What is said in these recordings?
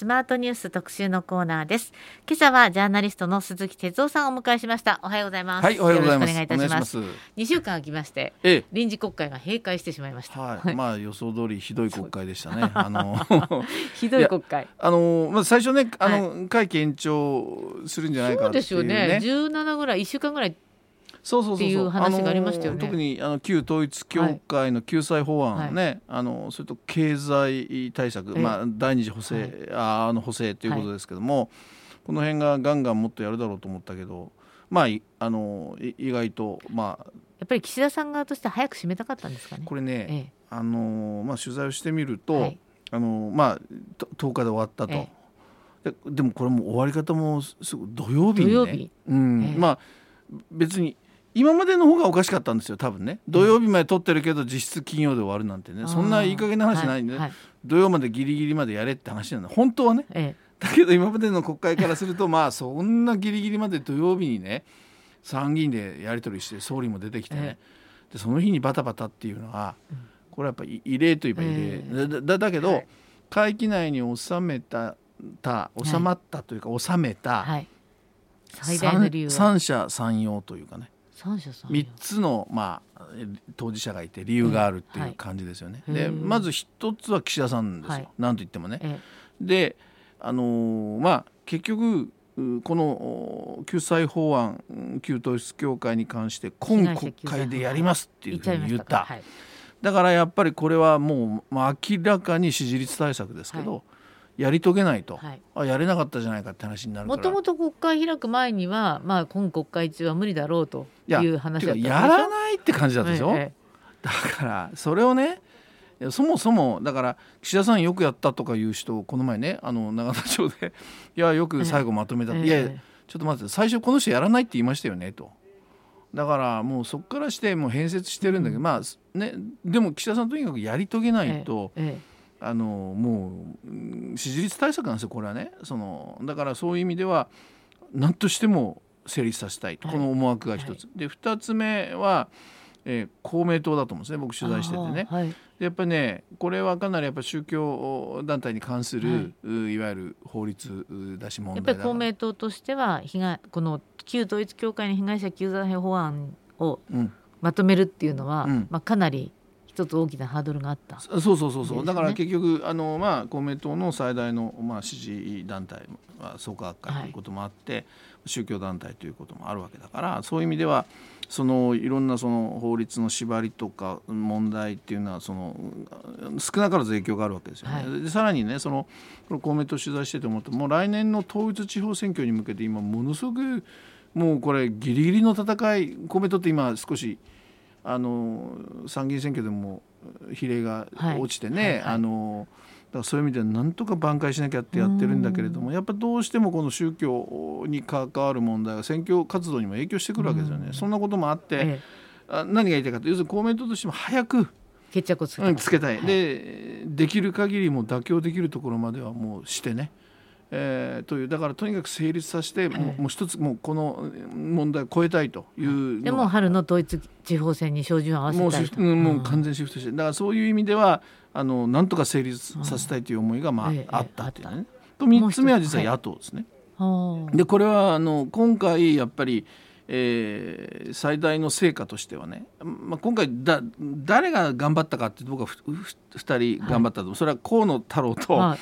スマートニュース特集のコーナーです。今朝はジャーナリストの鈴木哲夫さんをお迎えしました。おはようございます。はいおはようございます。よろしくお願いいたします。二週間空きまして、ええ。臨時国会が閉会してしまいました、はい、まあ予想通りひどい国会でしたね。あの ひどい国会。あのまあ最初ねあの、会期延長するんじゃないかそうでっていうすよね。ね。17ぐらい1週間ぐらい。っていう話がありましたよねあの特にあの旧統一教会の救済法案ね、あのそれと経済対策、ええ。まあ第二次補正、ああの補正ということですけども、この辺がガンガンもっとやるだろうと思ったけど、まあいあのい意外とまあやっぱり岸田さん側としては早く締めたかったんですかね。これね、ええ。あのまあ取材をしてみると。はい。あのまあと10日で終わったと、えででもこれも終わり方もすごい土曜日にね。土曜日。うん。ええ。まあ別に今までの方がおかしかったんですよ多分ね。土曜日まで撮ってるけど実質金曜で終わるなんてね。そんないい加減な話ないんで、はいはい。土曜までギリギリまでやれって話なんだ。本当はね。えだけど今までの国会からすると まあそんなギリギリまで土曜日にね参議院でやり取りして総理も出てきてね、でその日にバタバタっていうのは、これはやっぱり異例といえば異例、えだだだけど、はい。会期内に収めたた収まったというか、収めえた、はい。最大の理由は。三者三様というかね3つの、まあ、え当事者がいて理由があるってはいいう感じですよね。へえでまず一つは岸田さんですよ、はい。なんと言ってもね。えであのーまあ結局うこのお救済法案うん旧統一教会に関して今国会でやりますってえいうふうに言った。だからやっぱりこれはもう、まあ、明らかに支持率対策ですけど、はやり遂げないと、はい。あやれなかったじゃないかって話になるから。もともと国会開く前には、まあ、今国会中は無理だろうという話だったやらないって感じだったでしょ、えだからそれをねそもそもだから岸田さんよくやったとかいう人この前ねあの永田町で いやよく最後まとめた。ええ。いやええちょっと待って最初この人やらないって言いましたよねと。だからもうそこからしてもう変節してるんだけど、まあねでも岸田さんとにかくやり遂げないと、ええあのもううん支持率対策なんですよこれはね。そのだからそういう意味では何としても成立させたい、はいこの思惑が一つ、で二つ目は、えー公明党だと思うんですね僕取材しててね。はい。でやっぱりねこれはかなりやっぱ宗教団体に関する、、はい。いわゆる法律うだし問やっぱり題だ公明党としては被害この旧統一教会の被害者救済法案をうん、まとめるっていうのは、うん。まあ、かなり一つ大きなハードルがあった。そうそうそうそう、だから結局あの、まあ、公明党の最大の、まあ、支持団体は創価学会ということもあって、宗教団体ということもあるわけだからそういう意味ではそのいろんなその法律の縛りとか問題っていうのはその少なからず影響があるわけですよね。はでさらにねその公明党取材してて思ってもう来年の統一地方選挙に向けて今ものすごくもうこれギリギリの戦い公明党って今少しあの参議院選挙でも比例が落ちてね、はいはい。はいあのだからそういう意味ではなんとか挽回しなきゃってやってるんだけれどもやっぱどうしてもこの宗教に関わる問題が選挙活動にも影響してくるわけですよね。そんなこともあって、ええ。あ何が言いたいかというと要するに公明党としても早く決着をつけたい、はい。でできる限りもう妥協できるところまではもうしてね、えーというだからとにかく成立させて、もええうもう一つもうこの問題を超えたいというでも春の統一地方選に照準を合わせもうシたいとフトうん。もううん完全シフトしてだからそういう意味ではあのなんとか成立させたいという思いが、まあええあったっていうね。と3つ目は実は野党ですね。はあでこれはあの今回やっぱり、えー最大の成果としてはね、まあ、今回だ誰が頑張ったかって僕は2人頑張ったと、それは河野太郎と、はい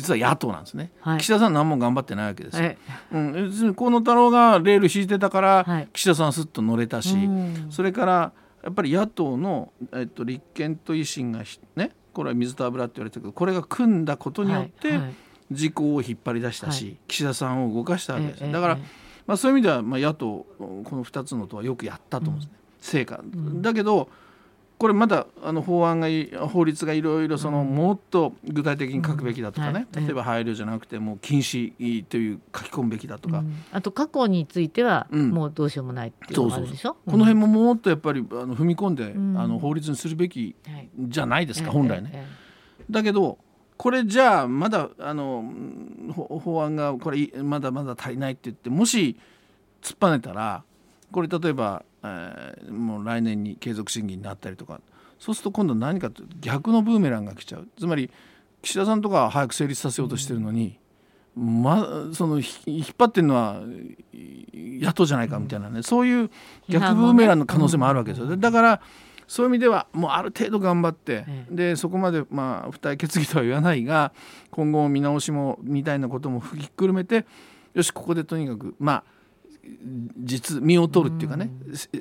実は野党なんですね、はい。岸田さん何も頑張ってないわけですよ。えうん、河野太郎がレール引いてたから、はい。岸田さんはすっと乗れたし、うん。それからやっぱり野党の、えっと、立憲と維新がひねこれは水と油って言われてるけどこれが組んだことによって、自公を引っ張り出したし、はい。岸田さんを動かしたわけです、ええだから、ええ。まあ、そういう意味では、まあ、野党この2つの党はよくやったと思うんですね、成果、だけどこれまだあの法案がい法律がいろいろその、もっと具体的に書くべきだとかね、うんはい。例えば配慮じゃなくてもう禁止という書き込むべきだとか、うん。あと過去についてはうん。もうどうしようもないっていうのがあるでしょ、この辺ももっとやっぱりあの踏み込んで、ん。あの法律にするべきうんはい。じゃないですか、ええ本来ね。えだけどこれじゃあまだあの法案がこれいまだまだ足りないって言ってもし突っぱねたらこれ例えば、えーもう来年に継続審議になったりとか。そうすると今度何かと逆のブーメランが来ちゃう。つまり岸田さんとか早く成立させようとしてるのに、ま、その引っ張ってるのは野党じゃないかみたいなね、そういう逆ブーメランの可能性もあるわけですよ。だからそういう意味ではもうある程度頑張って、でそこまでまあ付帯決議とは言わないが今後見直しもみたいなこともひっくるめてよしここでとにかくまあ実身を取るっていうかね、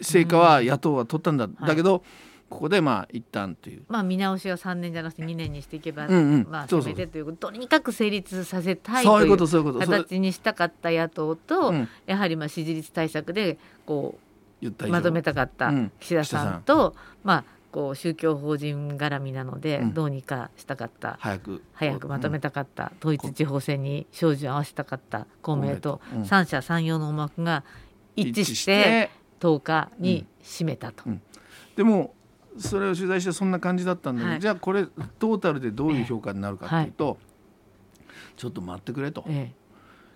成果は野党は取ったんだ、だけどここでまあ一旦という。まあ見直しは3年じゃなくて2年にしていけば、まあせめてというと。にかく成立させたいという。形にしたかった野党と、やはりまあ支持率対策でこうまとめたかった岸田さんと、まあこう宗教法人絡みなので、どうにかしたかった、早く。早くまとめたかった、統一地方選に照準を合わせたかった。公明党、三者三様の思惑が一致して10日に締めたと。でもそれを取材してそんな感じだったんで、はい、じゃあこれトータルでどういう評価になるかというと、ちょっと待ってくれと、ええ、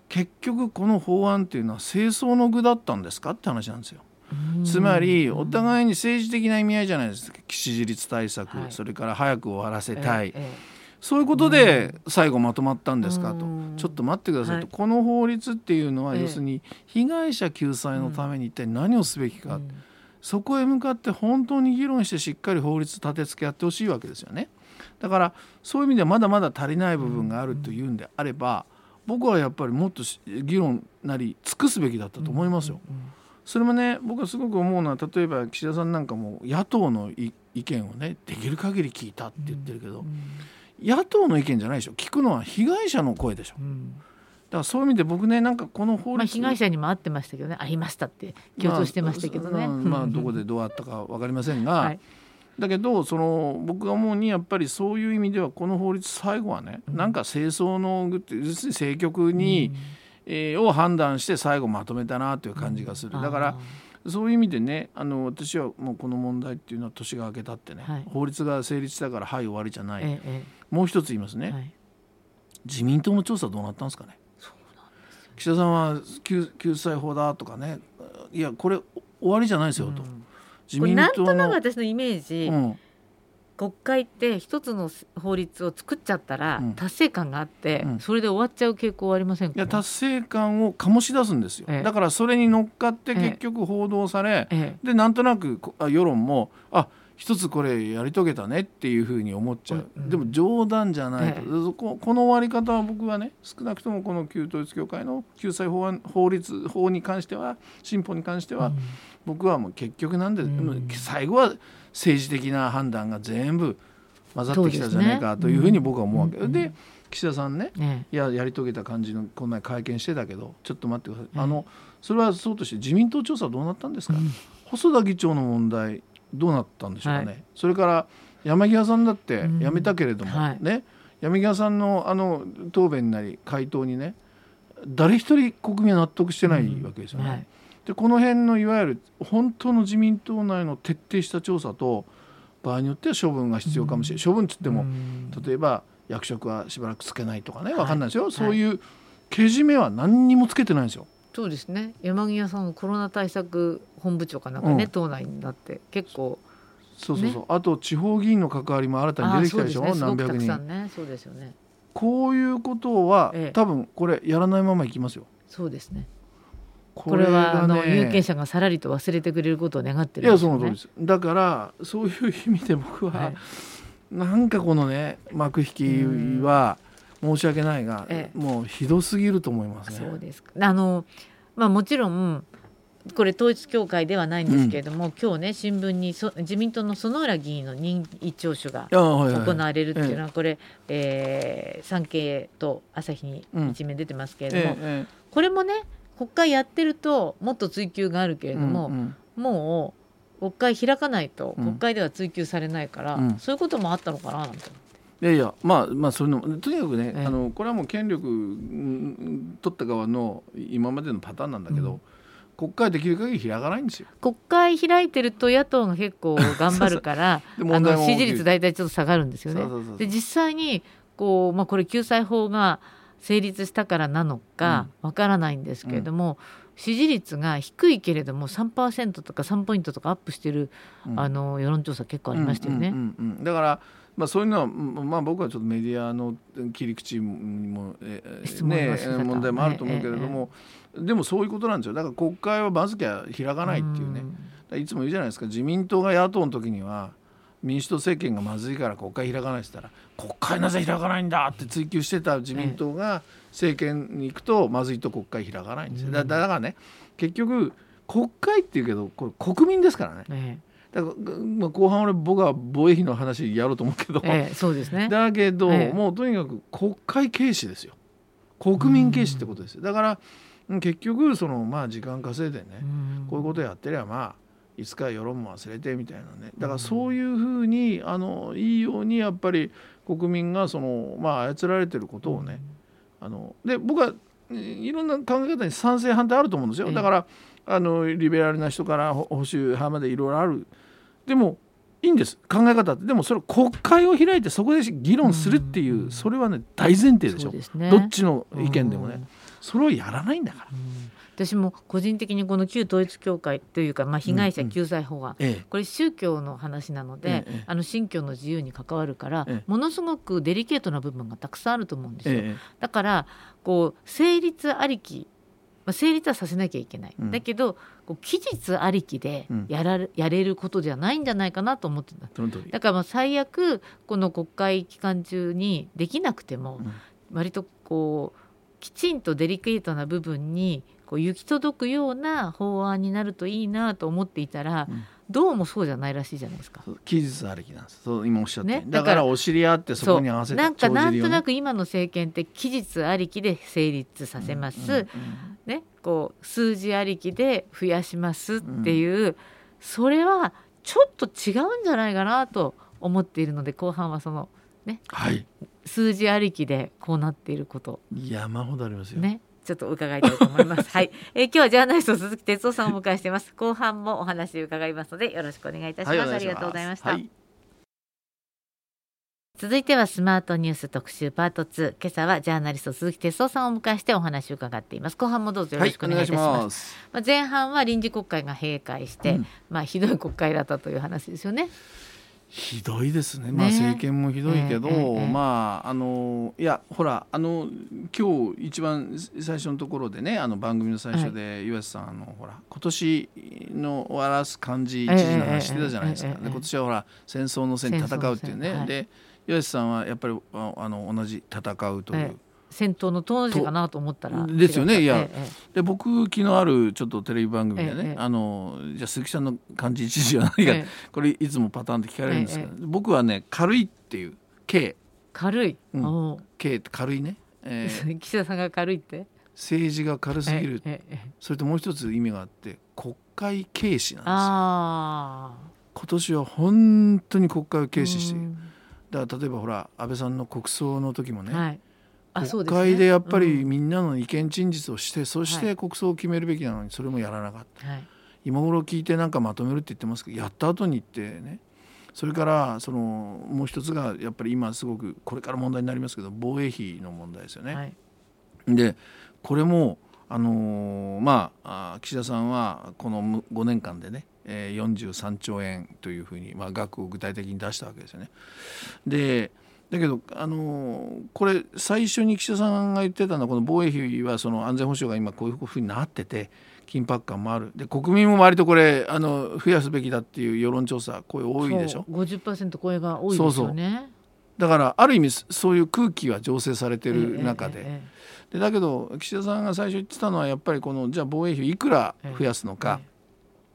結局この法案っていうのは清掃の具だったんですかって話なんですよ。つまりお互いに政治的な意味合いじゃないですか。支持率対策、はい、それから早く終わらせたい、え、そういうことで最後まとまったんですかと。ちょっと待ってくださいと、はい、この法律っていうのは要するに被害者救済のために一体何をすべきか。そこへ向かって本当に議論してしっかり法律立て付けやってほしいわけですよね。だからそういう意味ではまだまだ足りない部分があるというんであれば僕はやっぱりもっと議論なり尽くすべきだったと思いますよ。それもね僕はすごく思うのは例えば岸田さんなんかも野党の意見をねできる限り聞いたって言ってるけど野党の意見じゃないでしょ。聞くのは被害者の声でしょ。だからそういう意味で僕ねなんかこの法律、まあ、被害者にもあってましたけどね。ありましたって。強調してましたけどね。まあ、まあ、どこでどうあったか分かりませんが、はい、だけどその僕が思うにやっぱりそういう意味ではこの法律最後はね、うん、なんか清掃の政局に、うん、えー、を判断して最後まとめたなという感じがする。だからそういう意味でねあの私はもうこの問題っていうのは年が明けたってね、はい、法律が成立したからはい終わりじゃない、ええ、もう一つ言いますね、はい、自民党の調査どうなったんですかね。岸田さんは救救済法だとかねいやこれ終わりじゃないですよと、うん、自民党のなんとなく私のイメージ、うん、国会って一つの法律を作っちゃったら達成感があって、うん、それで終わっちゃう傾向はありませんか、いや達成感を醸し出すんですよ、ええ、だからそれに乗っかって結局報道され、え、でなんとなく世論もあ一つこれやり遂げたねっていうふうに思っちゃう、うん、でも冗談じゃないと、ええ、ここの終わり方は僕はね少なくともこの旧統一教会の救済法案法律法に関しては新法に関しては、うん、僕はもう結局なんで、うん、最後は政治的な判断が全部混ざってきたじゃないかというふうに僕は思うわけ。で,、で岸田さんね、ね、いややり遂げた感じのこんな会見してたけどちょっと待ってください、あのそれはそうとして自民党調査どうなったんですか、細田議長の問題どうなったんでしょうかね、はい、それから山際さんだって辞めたけれども、うんはい、ね。山際さんのあの答弁なり回答にね誰一人国民は納得してないわけですよね。うん。はい、でこの辺のいわゆる本当の自民党内の徹底した調査と場合によっては処分が必要かもしれない、うん、処分っつっても、例えば役職はしばらくつけないとかね。分かんないですよ、そういうけじめは何にもつけてないんですよ。そうですね。山際さんコロナ対策本部長かなんかね、うん、党内になって結構そうそうそう、ね、あと地方議員の関わりも新たに出てきたでしょ、ね、何百人。ね。そうですよね。こういうことは、ええ、多分これやらないままいきますよ。そうですね。これは、ね、あの有権者がさらりと忘れてくれることを願ってる、ね、いやその通りです。だからそういう意味で僕は、はい、なんかこのね幕引きは、申し訳ないが、ええ、もうひどすぎると思いますね。そうですあのまあ、もちろんこれ統一教会ではないんですけれども、うん、今日ね新聞にそ自民党の薗浦議員の任意聴取が行われるっていうのはこれ、えー、産経と朝日に一面出てますけれども、うん。ええ、これもね国会やってるともっと追及があるけれども、うんうん、もう国会開かないと国会では追及されないから、うん、そういうこともあったのかななんて。いやいやまあまあそれのとにかくね、ええ、あのこれはもう権力取った側の今までのパターンなんだけど、うん、国会できる限り開かないんですよ。国会開いてると野党が結構頑張るから あの支持率大体ちょっと下がるんですよね。で実際にこう、まあ、これ救済法が成立したからなのかわからないんですけれども、うん、支持率が低いけれども3%とか3ポイントとかアップしてる、うん、あの世論調査結構ありましたよね。だからまあ、そういうのは、まあ、僕はちょっとメディアの切り口にも、えー、ね、問題もあると思うけれども、えー、でもそういうことなんですよ。だから国会はまずきゃ開かないっていうね。いつも言うじゃないですか。自民党が野党の時には民主党政権がまずいから国会開かないって言ったら国会なぜ開かないんだって追及してた自民党が政権に行くとまずいと国会開かないんですよ。だだからね結局国会っていうけどこれ国民ですからね。だから、まあ、後半俺僕は防衛費の話やろうと思うけど、ええ、そうですね。だけど、え、もうとにかく国会軽視ですよ。国民軽視ってことですよ。だから結局そのまあ時間稼いでねこういうことやってりゃまあいつか世論も忘れてみたいなね。だからそういうふうにあのいいようにやっぱり国民がその、まあ、操られてることをね、あので僕はいろんな考え方に賛成反対あると思うんですよ。だからあのリベラルな人から保守派までいろいろあるでもいいんです。考え方でもそれ国会を開いてそこで議論するっていう、それはね大前提でしょ、ね、どっちの意見でもね、それをやらないんだから。私も個人的にこの旧統一教会というか、まあ、被害者救済法案、うんうん、これ宗教の話なので、ええ、あの信教の自由に関わるから、え、ものすごくデリケートな部分がたくさんあると思うんですよ。だからこう成立ありきまあ、成立はさせなきゃいけない、うん、だけどこう期日ありきでやられ,、やれることじゃないんじゃないかなと思ってただ。からまあ最悪この国会期間中にできなくても、割とこうきちんとデリケートな部分にこう行き届くような法案になるといいなと思っていたら、うん、どうもそうじゃないらしいじゃないですか。期日ありきなんです。そう今おっしゃって、ね、だからお知り合ってそこに合わせて、なんかなんとなく今の政権って期日ありきで成立させます。うんうんうん、ね、こう数字ありきで増やしますっていう、うん、それはちょっと違うんじゃないかなと思っているので後半はそのね、はい、数字ありきでこうなっていること山ほどありますよ。ねちょっと伺いたいと思います。はい、えー、今日はジャーナリスト鈴木哲夫さんをお迎えしています。後半もお話伺いますのでよろしくお願いいたします。はい、ます。ありがとうございました。はい、続いてはスマートニュース特集パート2今朝はジャーナリスト鈴木哲夫さんをお迎えしてお話を伺っています。後半もどうぞよろしくお願いいたします。はい、ます。まあ、前半は臨時国会が閉会して、うん、まあひどい国会だったという話ですよねひどいですね、まあ、政権もひどいけど、ねまああのいやほらあの今日一番最初のところでねあの番組の最初で岩瀬さんあのほら今年の終わらす漢字一時の話してたじゃないですか、で今年はほら戦争の戦戦うっていうね、はい、で岩瀬さんはやっぱりあの同じ戦うという。戦闘の当時かなと思ったらですよね。いや、ええ、で僕昨日あるちょっとテレビ番組でね、え、あのじゃあ鈴木さんの漢字一時は何か、これいつもパターンって聞かれるんですけど、僕はね軽いっていう K 軽い、うん、K って軽いね、えー、岸田さんが軽いって？政治が軽すぎる、それともう一つ意味があって国会軽視なんですよ。今年は本当に国会を軽視している。だから例えばほら安倍さんの国葬の時もね、はい国会でやっぱりみんなの意見陳述をして、そして国葬を決めるべきなのにそれもやらなかった、はい、今頃聞いてなんかまとめるって言ってますけどやった後にってね。それからそのもう一つがやっぱり今すごくこれから問題になりますけど防衛費の問題ですよね。はい、でこれもあのー、まあ岸田さんはこの5年間でね、えー、43兆円というふうに、まあ、額を具体的に出したわけですよね。でだけど、あのこれ最初に岸田さんが言ってたのはこの防衛費はその安全保障が今こういうふうになってて緊迫感もある。で国民も割とこれあの増やすべきだっていう世論調査声多いでしょ？そう50%声が多いですよね。だからある意味そういう空気は醸成されてる中で。ええ。え、でだけど岸田さんが最初言ってたのはやっぱりこのじゃあ防衛費いくら増やすのか、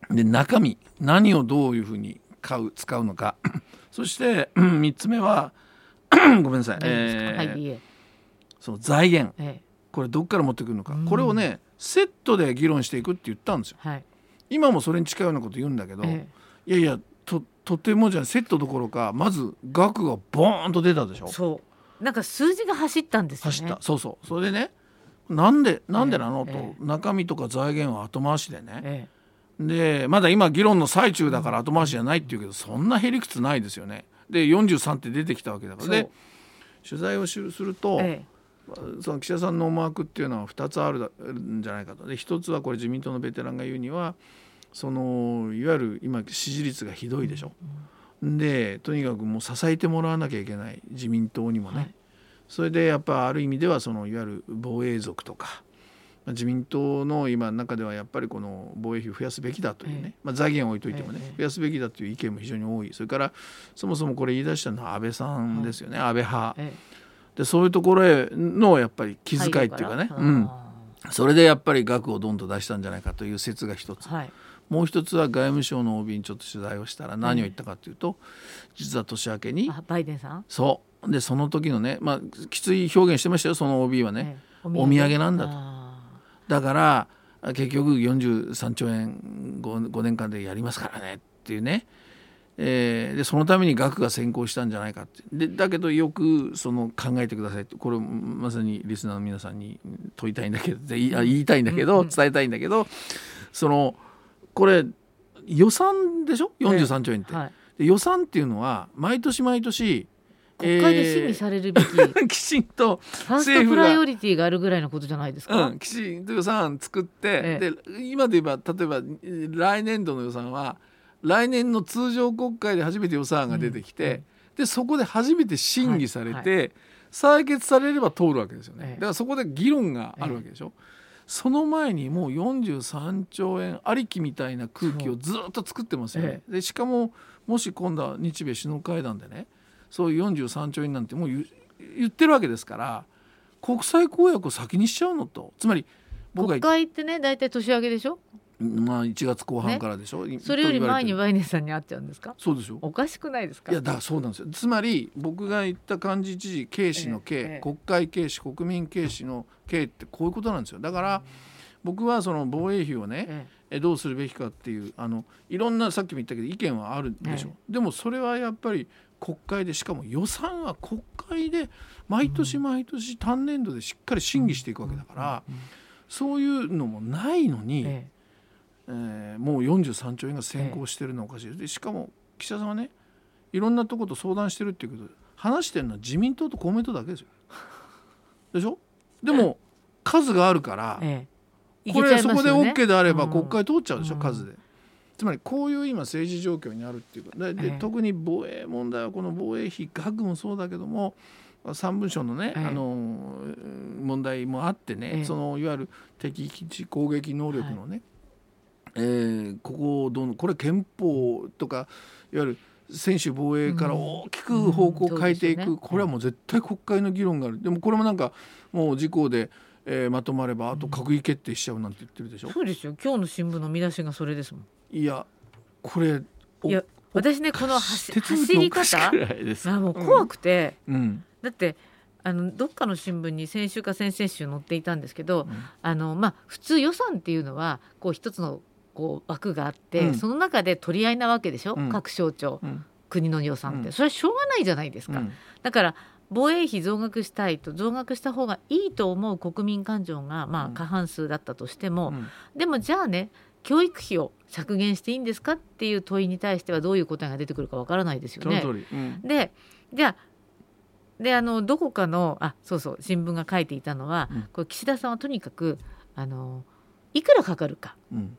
で中身何をどういうふうに買う使うのか。そして3つ目は ごめんなさい、えー、はい、その財源、ええ、これどっから持ってくるのか、これをねセットで議論していくって言ったんですよ、はい、今もそれに近いようなこと言うんだけど、え、いやいやととてもじゃセットどころかまず額がボーンと出たでしょ。そう。なんか数字が走ったんですよね。走った。そうそう。それでねなんでなんでなの、と中身とか財源は後回しでね、でまだ今議論の最中だから後回しじゃないっていうけどそんなへりくつないですよね。で43って出てきたわけだからで取材をすると、ええ、その岸田さんの思惑っていうのは2つあるんじゃないかと。で1つはこれ自民党のベテランが言うにはそのいわゆる今支持率がひどいでしょ。でとにかくもう支えてもらわなきゃいけない自民党にもね、はい、それでやっぱある意味ではそのいわゆる防衛族とか自民党の今中ではやっぱりこの防衛費を増やすべきだというね、ええ、まあ、財源を置いといてもね、え、増やすべきだという意見も非常に多い。それからそもそもこれ言い出したのは安倍さんですよね、はい、安倍派、でそういうところへのやっぱり気遣いっていうかね、うん、それでやっぱり額をどんと出したんじゃないかという説が一つ。はい。もう一つは外務省の OB にちょっと取材をしたら何を言ったかというと、実は年明けにバイデンさん？そう。でその時のね、まあ、きつい表現してましたよその OB はね、お土産。なんだとだから結局43兆円 5, 5年間でやりますからねっていうね。えー、でそのために額が先行したんじゃないかってでだけどよくその考えてください。ってこれまさにリスナーの皆さんに問いたいんだけどで言いたいんだけど伝えたいんだけどそのこれ予算でしょ？43兆円って。はい、で予算っていうのは毎年毎年国会で審議されるべき、えー、きちんとファーストプライオリティがあるぐらいのことじゃないですか、うん、きちんと予算作って、ええ、で今で言えば例えば来年度の予算は来年の通常国会で初めて予算案が出てきて、うん、でそこで初めて審議されて、はいはい、採決されれば通るわけですよね、だからそこで議論があるわけでしょ、その前にもう43兆円ありきみたいな空気をずっと作ってますよね。でしかももし今度は日米首脳会談でねそういう43兆円なんてもう言ってるわけですから国際公約を先にしちゃうのと。つまり僕が国会ってね大体年明けでしょ？まあ1月後半からでしょ、ね、それより前にワイネさんに会っちゃうんですか？そうですよ。おかしくないですか？いやだそうなんですよ。つまり僕が言った幹事知事軽視の軽、ええ、国会軽視国民軽視の軽ってこういうことなんですよ。だから、僕はその防衛費をね、えどうするべきかっていうあのいろんなさっきも言ったけど意見はあるでしょ、え。でもそれはやっぱり国会でしかも予算は国会で毎年毎年単年度でしっかり審議していくわけだから、そういうのもないのに、ええ。ー、もう43兆円が先行してるのはおかしい。でしかも岸田さんはねいろんなとこと相談してるっていうことで話してるのは自民党と公明党だけですよ。でしょ？でも数があるから、ええ、これそこで OK であれば国会通っちゃうでしょ、うん、数で。つまりこういう今政治状況にあるっていうかで、で特に防衛問題はこの防衛費額もそうだけども三文書のね、あの問題もあってね、そのいわゆる敵基地攻撃能力のね、えー、ここをどのこれ憲法とかいわゆる専守防衛から大きく方向を変えていく、これはもう絶対国会の議論がある。でもこれもなんかもう事項で、えー、まとまればあと閣議決定しちゃうなんて言ってるでしょ、うそうですよ。今日の新聞の見出しがそれですもんいやこれいや私ねこの走り方？あもう怖くて、うん、だってあのどっかの新聞に先週か先々週載っていたんですけど、うん、あのまあ、普通予算っていうのはこう一つのこう枠があって、うん、その中で取り合いなわけでしょ、うん、各省庁、国の予算って、それはしょうがないじゃないですか。だから防衛費増額したいと増額した方がいいと思う国民感情がまあ過半数だったとしても、でもじゃあね教育費を削減していいんですかっていう問いに対してはどういう答えが出てくるかわからないですよね。うん、でじゃあであのどこかのあそうそう新聞が書いていたのは、うん、これ岸田さんはとにかくあのいくらかかるか、うん、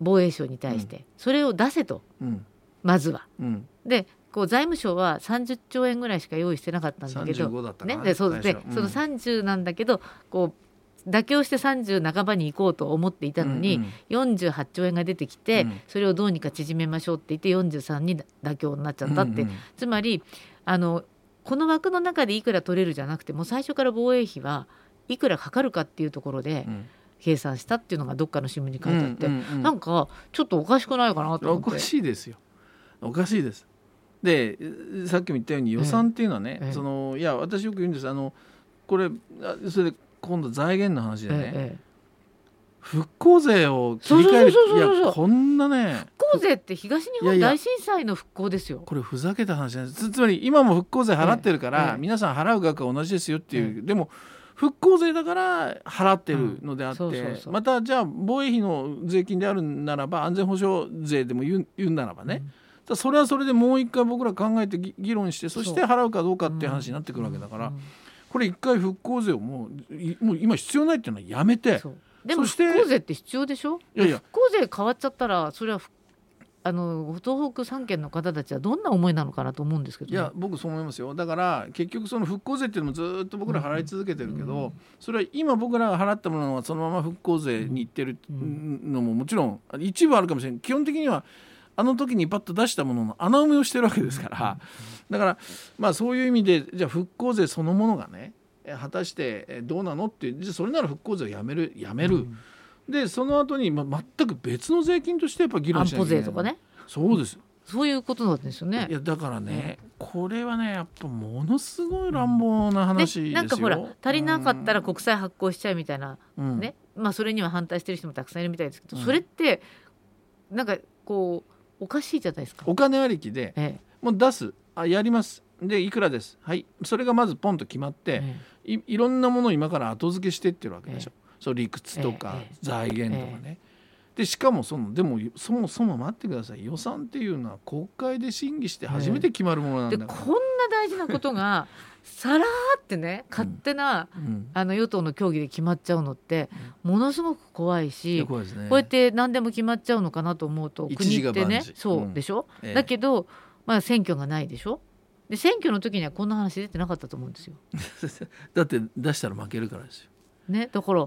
防衛省に対して、それを出せと、まずは。でこう財務省は30兆円ぐらいしか用意してなかったんだけどね、でそうで、その30なんだけどこう妥協して30半ばに行こうと思っていたのに、うんうん、48兆円が出てきて、うん、それをどうにか縮めましょうって言って43に妥協になっちゃったって、うんうん、つまりあのこの枠の中でいくら取れるじゃなくてもう最初から防衛費はいくらかかるかっていうところで。計算したっていうのがどっかの新聞に書いてあって、うんうんうん、なんかちょっとおかしくないかなと思って。おかしいですよ。おかしいです。でさっきも言ったように予算っていうのはね、ええ、そのいや私よく言うんです。あのこれそれで今度財源の話でね、ええ、復興税を切り替える。いやこんなね。復興税って東日本大震災の復興ですよ。これふざけた話ですつまり今も復興税払ってるから、え、皆さん払う額は同じですよっていう、でも復興税だから払ってるのであって、またじゃあ防衛費の税金であるならば安全保障税でも言う言うならばね、うん、それはそれでもう一回僕ら考えて議論してそして払うかどうかっていう話になってくるわけだから。うんうんこれ一回復興税をもうもう今必要ないっていうのはやめて。でも復興税って必要でしょ？いやいや。復興税変わっちゃったらそれはあの東北3県の方たちはどんな思いなのかなと思うんですけど、ね、いや僕そう思いますよ。だから結局その復興税っていうのもずっと僕ら払い続けてるけど、うん、それは今僕らが払ったものはそのまま復興税にいってるのももちろん一部あるかもしれない基本的にはあの時にパッと出したものの穴埋めをしてるわけですからだからまあそういう意味でじゃあ復興税そのものがね果たしてどうなのってじゃあそれなら復興税をやめるやめる。うんでその後にまあ全く別の税金としてやっぱ議論しなきゃいけない。税とかね。そうです。そういうことなんですよね。いやだからね、これはねやっぱものすごい乱暴な話ですよ。なんかほら足りなかったら国債発行しちゃうみたいな、うん、ね、まあそれには反対してる人もたくさんいるみたいですけど、うん、それってなんかこうおかしいじゃないですか。お金ありきで、ええ、もう出す。あやります。でいくらです。はい。それがまずポンと決まって、ええ、いいろんなものを今から後付けしてってるわけでしょ。えそう理屈とか財源とかね。でしかもそのでもそもそも待ってください。予算っていうのは国会で審議して初めて決まるものなんだから、こんな大事なことが さらってね勝手な、うん、あの与党の協議で決まっちゃうのってものすごく怖いし、ね、こうやって何でも決まっちゃうのかなと思うと国ってねそうでしょ、うん、だけど、まあ、選挙がないでしょ？で選挙の時にはこんな話出てなかったと思うんですよ。だって出したら負けるからですよ。ねだから、う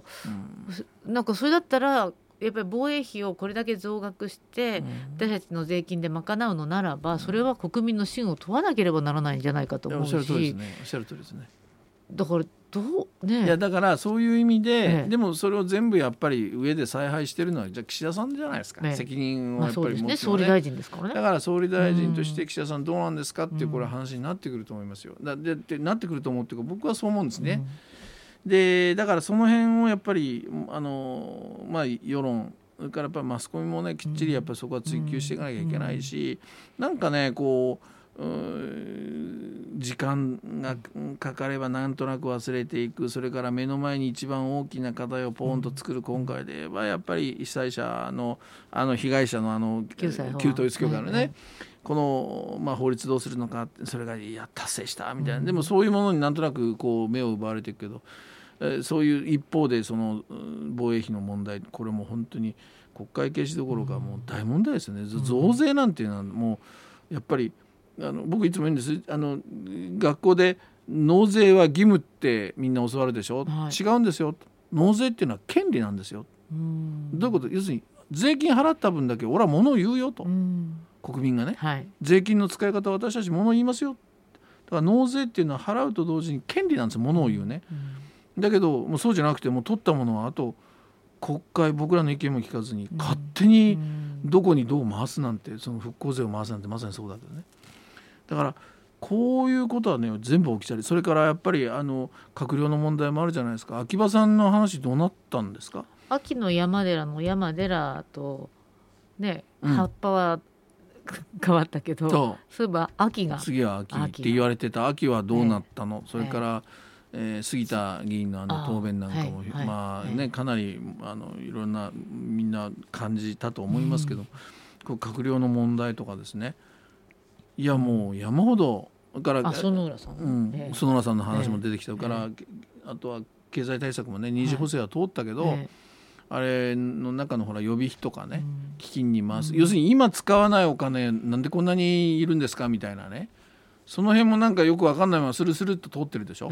ん、なんかそれだったらやっぱり防衛費をこれだけ増額して、私たちの税金で賄うのならば、それは国民の信を問わなければならないんじゃないかと思うし、おっしゃる通りですね。おっしゃる通りですね。だからどうね。いやだからそういう意味で、ええ、でもそれを全部やっぱり上で采配してるのはじゃ岸田さんじゃないですか、え、責任をやっぱり持って、ね、ね、総理大臣ですからね。だから総理大臣として岸田さんどうなんですかっていうこれ話になってくると思いますよ。だでってなってくると思うっていうか僕はそう思うんですね。うんでだからその辺をやっぱりあの、まあ、世論それからやっぱりマスコミもねきっちりやっぱりそこは追求していかなきゃいけないし、うん、なんかねこう時間がかかればなんとなく忘れていくそれから目の前に一番大きな課題をポーンと作る今回で言えばやっぱり被災者のあの被害者のあの旧統一教会のね、この、まあ、法律どうするのかそれがいや達成したみたいな、でもそういうものになんとなくこう目を奪われていくけど。えそういう一方でその防衛費の問題これも本当に国会軽視どころかもう大問題ですよね、増税なんていうのはもうやっぱりあの僕いつも言うんです。あの学校で納税は義務ってみんな教わるでしょ、はい、違うんですよ。納税っていうのは権利なんですよ。どういうこと？要するに税金払った分だけ俺は物を言うよと。国民がね、はい、税金の使い方私たち物を言いますよ。だから納税っていうのは払うと同時に権利なんですよ。物を言うね。うんだけどもうそうじゃなくてもう取ったものはあと国会僕らの意見も聞かずに勝手にどこにどう回すなんてその復興税を回すなんてまさにそうだけどね。だからこういうことはね全部起きちゃうそれからやっぱりあの閣僚の問題もあるじゃないですか。秋葉さんの話どうなったんですか？秋の山寺の山寺とね、葉っぱは 変わったけどそう。いえば秋が次は秋って言われてた秋はどうなったの、それから、えー、杉田議員のあの答弁なんかも、はい、まあね、かなりあのいろんなみんな感じたと思いますけど、うん、閣僚の問題とかですね。いやもう山ほどから園浦さん、うん。浦さんの話も出てきたから、えー、あとは経済対策もね二次補正は通ったけど、はい。あれの中のほら予備費とかね、基金に回す、要するに今使わないお金なんでこんなにいるんですかみたいなねその辺もなんかよく分かんないままスルスルっと通ってるでしょ？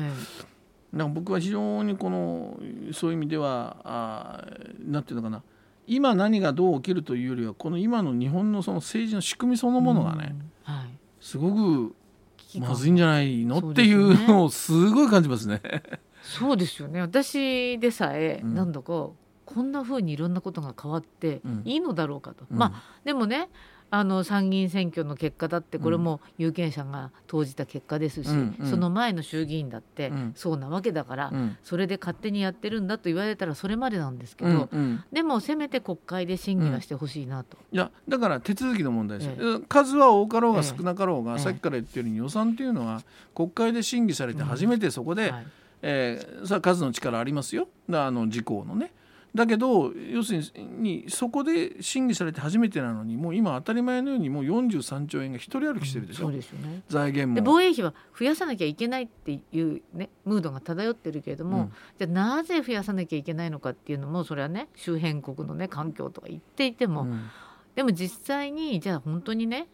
なんか僕は非常にこのそういう意味ではあなんていうのかな。今何がどう起きるというよりはこの今の日本のその政治の仕組みそのものがね、はい、すごくまずいんじゃないの、っていうのをすごい感じますね。そうですよね。私でさえ何度かこんなふうにいろんなことが変わっていいのだろうかと、うん、まあでもねあの参議院選挙の結果だってこれも有権者が投じた結果ですし、うんうん、その前の衆議院だってそうなわけだから、うん、それで勝手にやってるんだと言われたらそれまでなんですけど、うんうん、でもせめて国会で審議はしてほしいなと、いやだから手続きの問題ですよ、ええ、数は多かろうが少なかろうが、え、さっきから言ってるように予算というのは国会で審議されて初めてそこで、うん。はい、えー、それは数の力ありますよ。あの事項のね。だけど要するにそこで審議されて初めてなのにもう今当たり前のようにもう43兆円が一人歩きしてるでしょ、うん、そうですよね、財源も。防衛費は増やさなきゃいけないっていう、ね、ムードが漂ってるけれども、うん、じゃあなぜ増やさなきゃいけないのかっていうのもそれはね周辺国の、ね、環境とか言っていても、うん、でも実際にじゃあ本当にね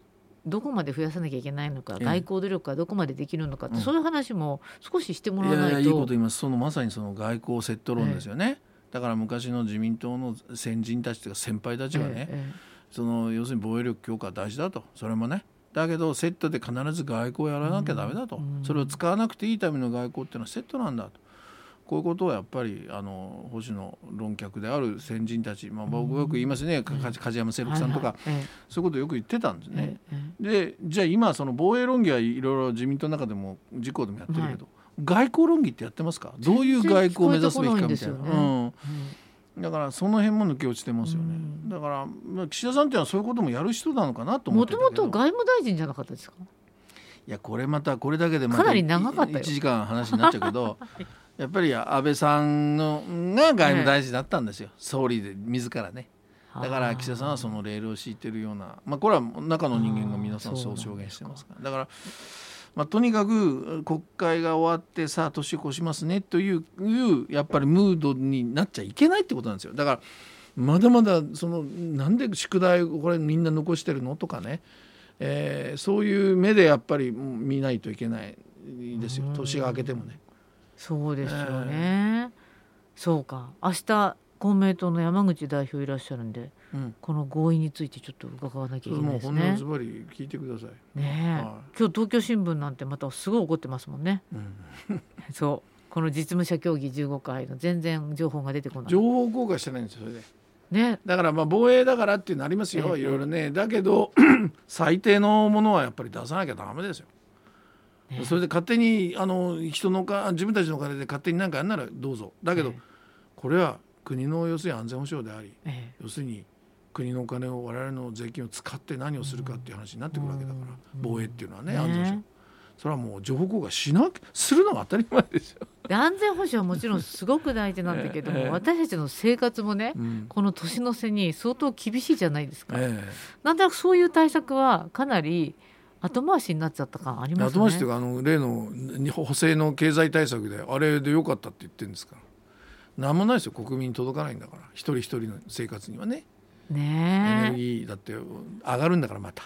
どこまで増やさなきゃいけないのか、外交努力がどこまでできるのかって、そういう話も少ししてもらわないと。いいいこと言います。そのまさにその外交セット論ですよね。だから昔の自民党の先人たちというか先輩たちはね、その要するに防衛力強化大事だと。それもね。だけどセットで必ず外交やらなきゃだめだと、それを使わなくていいための外交っていうのはセットなんだと。こういうことをやっぱりあの保守の論客である先人たち、まあ、僕よく言いますね、うん、梶山清六さんとか、はいはい、そういうことをよく言ってたんですね。でじゃあ今その防衛論議はいろいろ自民党の中でも自公でもやってるけど、はい、外交論議ってやってますか？どういう外交を目指すべきかみたいな。うん。だからその辺も抜け落ちてますよね、うん、だから岸田さんっていうのはそういうこともやる人なのかなと思ってもともと外務大臣じゃなかったですか？いやこれまたこれだけでまた1時間話になっちゃうけど やっぱり安倍さんのが外務大臣だったんですよ、総理で自らね。だから岸田さんはそのレールを敷いてるような、まあ、これは中の人間が皆さんそう証言してますから。だから、まあ、とにかく国会が終わってさあ年越しますねというやっぱりムードになっちゃいけないってことなんですよ。だからまだまだそのなんで宿題これみんな残してるのとかね、えー、そういう目でやっぱり見ないといけないですよ。年が明けてもね。そうですよね、えー、そうか。明日公明党の山口代表いらっしゃるんで、うん、この合意についてちょっと伺わなきゃいけないですね。ズバリ聞いてください。ね、はい、今日東京新聞なんてまたすごい怒ってますもんね。うん、そうこの実務者協議15回の全然情報が出てこない。情報公開してないんですよそれで。ね、だからまあ防衛だからっていうのありますよ、いろいろねだけど 最低のものはやっぱり出さなきゃダメですよ。それで勝手にあの人のか自分たちのお金で勝手に何かやんならどうぞだけど、これは国の要するに安全保障であり、要するに国のお金を我々の税金を使って何をするかっていう話になってくるわけだから、防衛っていうのはね、安全保障。それはもう情報公開しなするのが当たり前ですよ。安全保障はもちろんすごく大事なんだけども、えー、私たちの生活もね、うん、この年の瀬に相当厳しいじゃないですか。えー、なんとなくそういう対策はかなり後回しになっちゃった感ありますね。後回しというかあの例の補正の経済対策であれでよかったって言ってるんですから。何もないですよ国民に届かないんだから一人一人の生活にはね。ねエネルギーだって上がるんだからまた。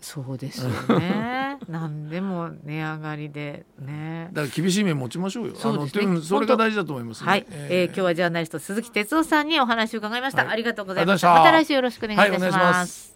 そうですよね。何でも値上がりでね。だから厳しい面持ちましょうよ。そうですね。それが大事だと思います、ね、はい、えー、えー、今日はジャーナリスト鈴木哲夫さんにお話を伺いました。はい、ありがとうございました。また来週よろしくお願いいたします。はい